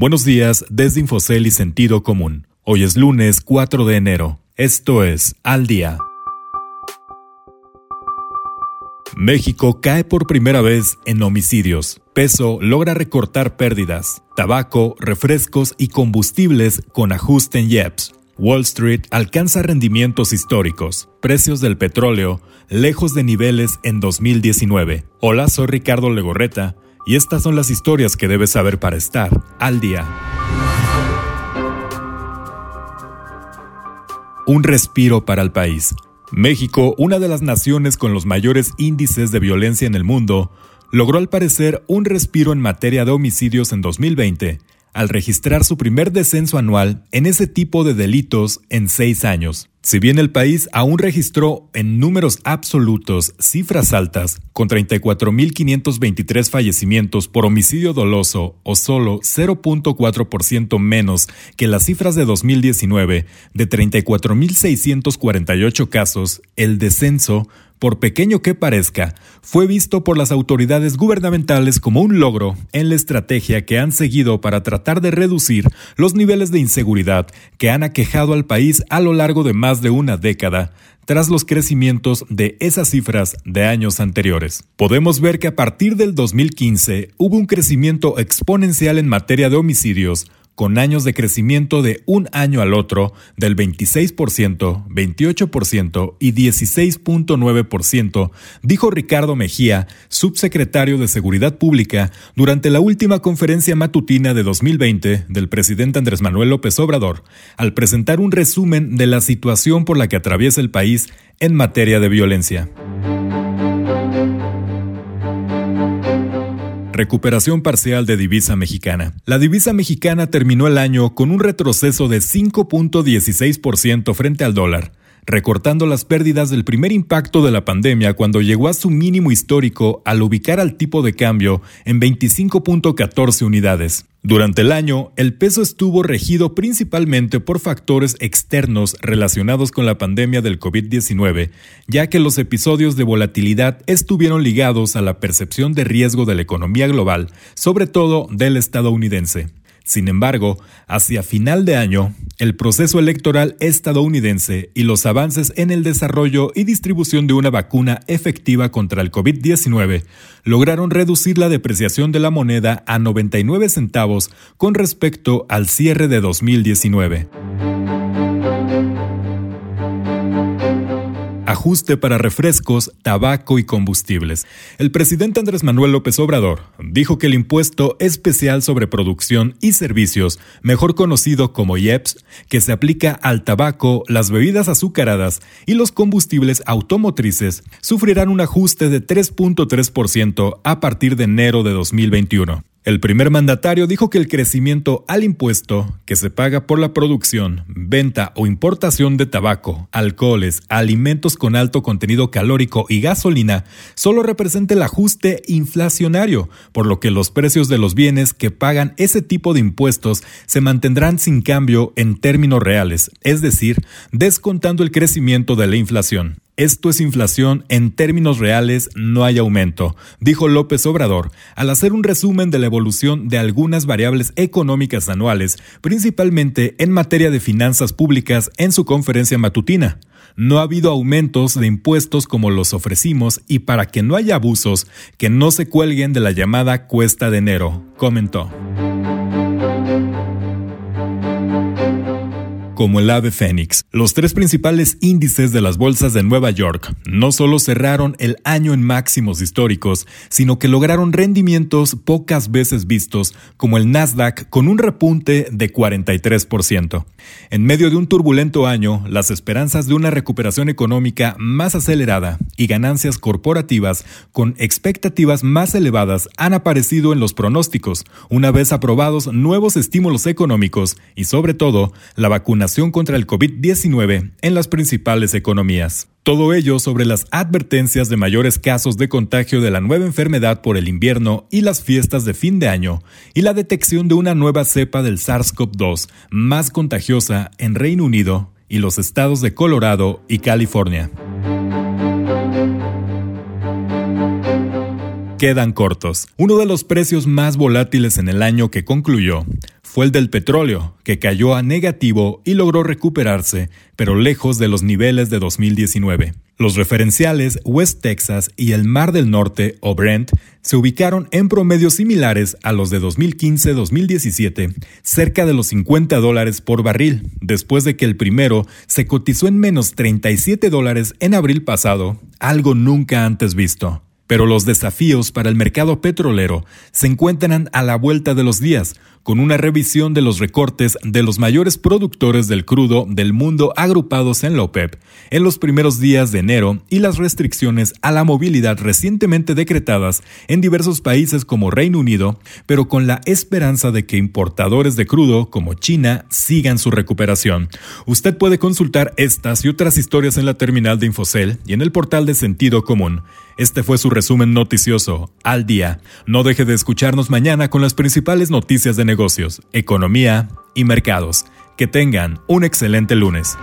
Buenos días desde Infocel y Sentido Común. Hoy es lunes 4 de enero. Esto es Al Día. México cae por primera vez en homicidios. Peso logra recortar pérdidas. Tabaco, refrescos y combustibles con ajuste en IEPS. Wall Street alcanza rendimientos históricos. Precios del petróleo lejos de niveles en 2019. Hola, soy Ricardo Legorreta y estas son las historias que debes saber para estar al día. Un respiro para el país. México, una de las naciones con los mayores índices de violencia en el mundo, logró al parecer un respiro en materia de homicidios en 2020 al registrar su primer descenso anual en ese tipo de delitos en seis años. Si bien el país aún registró en números absolutos cifras altas, con 34.523 fallecimientos por homicidio doloso o solo 0.4% menos que las cifras de 2019, de 34.648 casos, el descenso por pequeño que parezca, fue visto por las autoridades gubernamentales como un logro en la estrategia que han seguido para tratar de reducir los niveles de inseguridad que han aquejado al país a lo largo de más de una década, tras los crecimientos de esas cifras de años anteriores. Podemos ver que a partir del 2015 hubo un crecimiento exponencial en materia de homicidios, con años de crecimiento de un año al otro del 26%, 28% y 16.9%, dijo Ricardo Mejía, subsecretario de Seguridad Pública, durante la última conferencia matutina de 2020 del presidente Andrés Manuel López Obrador, al presentar un resumen de la situación por la que atraviesa el país en materia de violencia. Recuperación parcial de divisa mexicana. La divisa mexicana terminó el año con un retroceso de 5.16% frente al dólar recortando las pérdidas del primer impacto de la pandemia cuando llegó a su mínimo histórico al ubicar al tipo de cambio en 25.14 unidades. Durante el año, el peso estuvo regido principalmente por factores externos relacionados con la pandemia del COVID-19, ya que los episodios de volatilidad estuvieron ligados a la percepción de riesgo de la economía global, sobre todo del estadounidense. Sin embargo, hacia final de año, el proceso electoral estadounidense y los avances en el desarrollo y distribución de una vacuna efectiva contra el COVID-19 lograron reducir la depreciación de la moneda a 99 centavos con respecto al cierre de 2019. Ajuste para refrescos, tabaco y combustibles. El presidente Andrés Manuel López Obrador dijo que el impuesto especial sobre producción y servicios, mejor conocido como IEPS, que se aplica al tabaco, las bebidas azucaradas y los combustibles automotrices, sufrirán un ajuste de 3.3% a partir de enero de 2021. El primer mandatario dijo que el crecimiento al impuesto que se paga por la producción, venta o importación de tabaco, alcoholes, alimentos con alto contenido calórico y gasolina solo representa el ajuste inflacionario, por lo que los precios de los bienes que pagan ese tipo de impuestos se mantendrán sin cambio en términos reales, es decir, descontando el crecimiento de la inflación. Esto es inflación, en términos reales no hay aumento, dijo López Obrador, al hacer un resumen de la evolución de algunas variables económicas anuales, principalmente en materia de finanzas públicas en su conferencia matutina. No ha habido aumentos de impuestos como los ofrecimos y para que no haya abusos, que no se cuelguen de la llamada cuesta de enero, comentó. Como el ave fénix. Los tres principales índices de las bolsas de Nueva York no solo cerraron el año en máximos históricos, sino que lograron rendimientos pocas veces vistos, como el Nasdaq con un repunte de 43%. En medio de un turbulento año, las esperanzas de una recuperación económica más acelerada y ganancias corporativas con expectativas más elevadas han aparecido en los pronósticos, una vez aprobados nuevos estímulos económicos y sobre todo la contra el COVID-19 en las principales economías. Todo ello sobre las advertencias de mayores casos de contagio de la nueva enfermedad por el invierno y las fiestas de fin de año, y la detección de una nueva cepa del SARS-CoV-2 más contagiosa en Reino Unido y los estados de Colorado y California. quedan cortos. Uno de los precios más volátiles en el año que concluyó fue el del petróleo, que cayó a negativo y logró recuperarse, pero lejos de los niveles de 2019. Los referenciales West Texas y el Mar del Norte, o Brent, se ubicaron en promedios similares a los de 2015-2017, cerca de los 50 dólares por barril, después de que el primero se cotizó en menos 37 dólares en abril pasado, algo nunca antes visto. Pero los desafíos para el mercado petrolero se encuentran a la vuelta de los días, con una revisión de los recortes de los mayores productores del crudo del mundo agrupados en la OPEP en los primeros días de enero y las restricciones a la movilidad recientemente decretadas en diversos países como Reino Unido, pero con la esperanza de que importadores de crudo como China sigan su recuperación. Usted puede consultar estas y otras historias en la terminal de Infocel y en el portal de Sentido Común. Este fue su resumen noticioso, al día. No deje de escucharnos mañana con las principales noticias de negocios, economía y mercados. Que tengan un excelente lunes.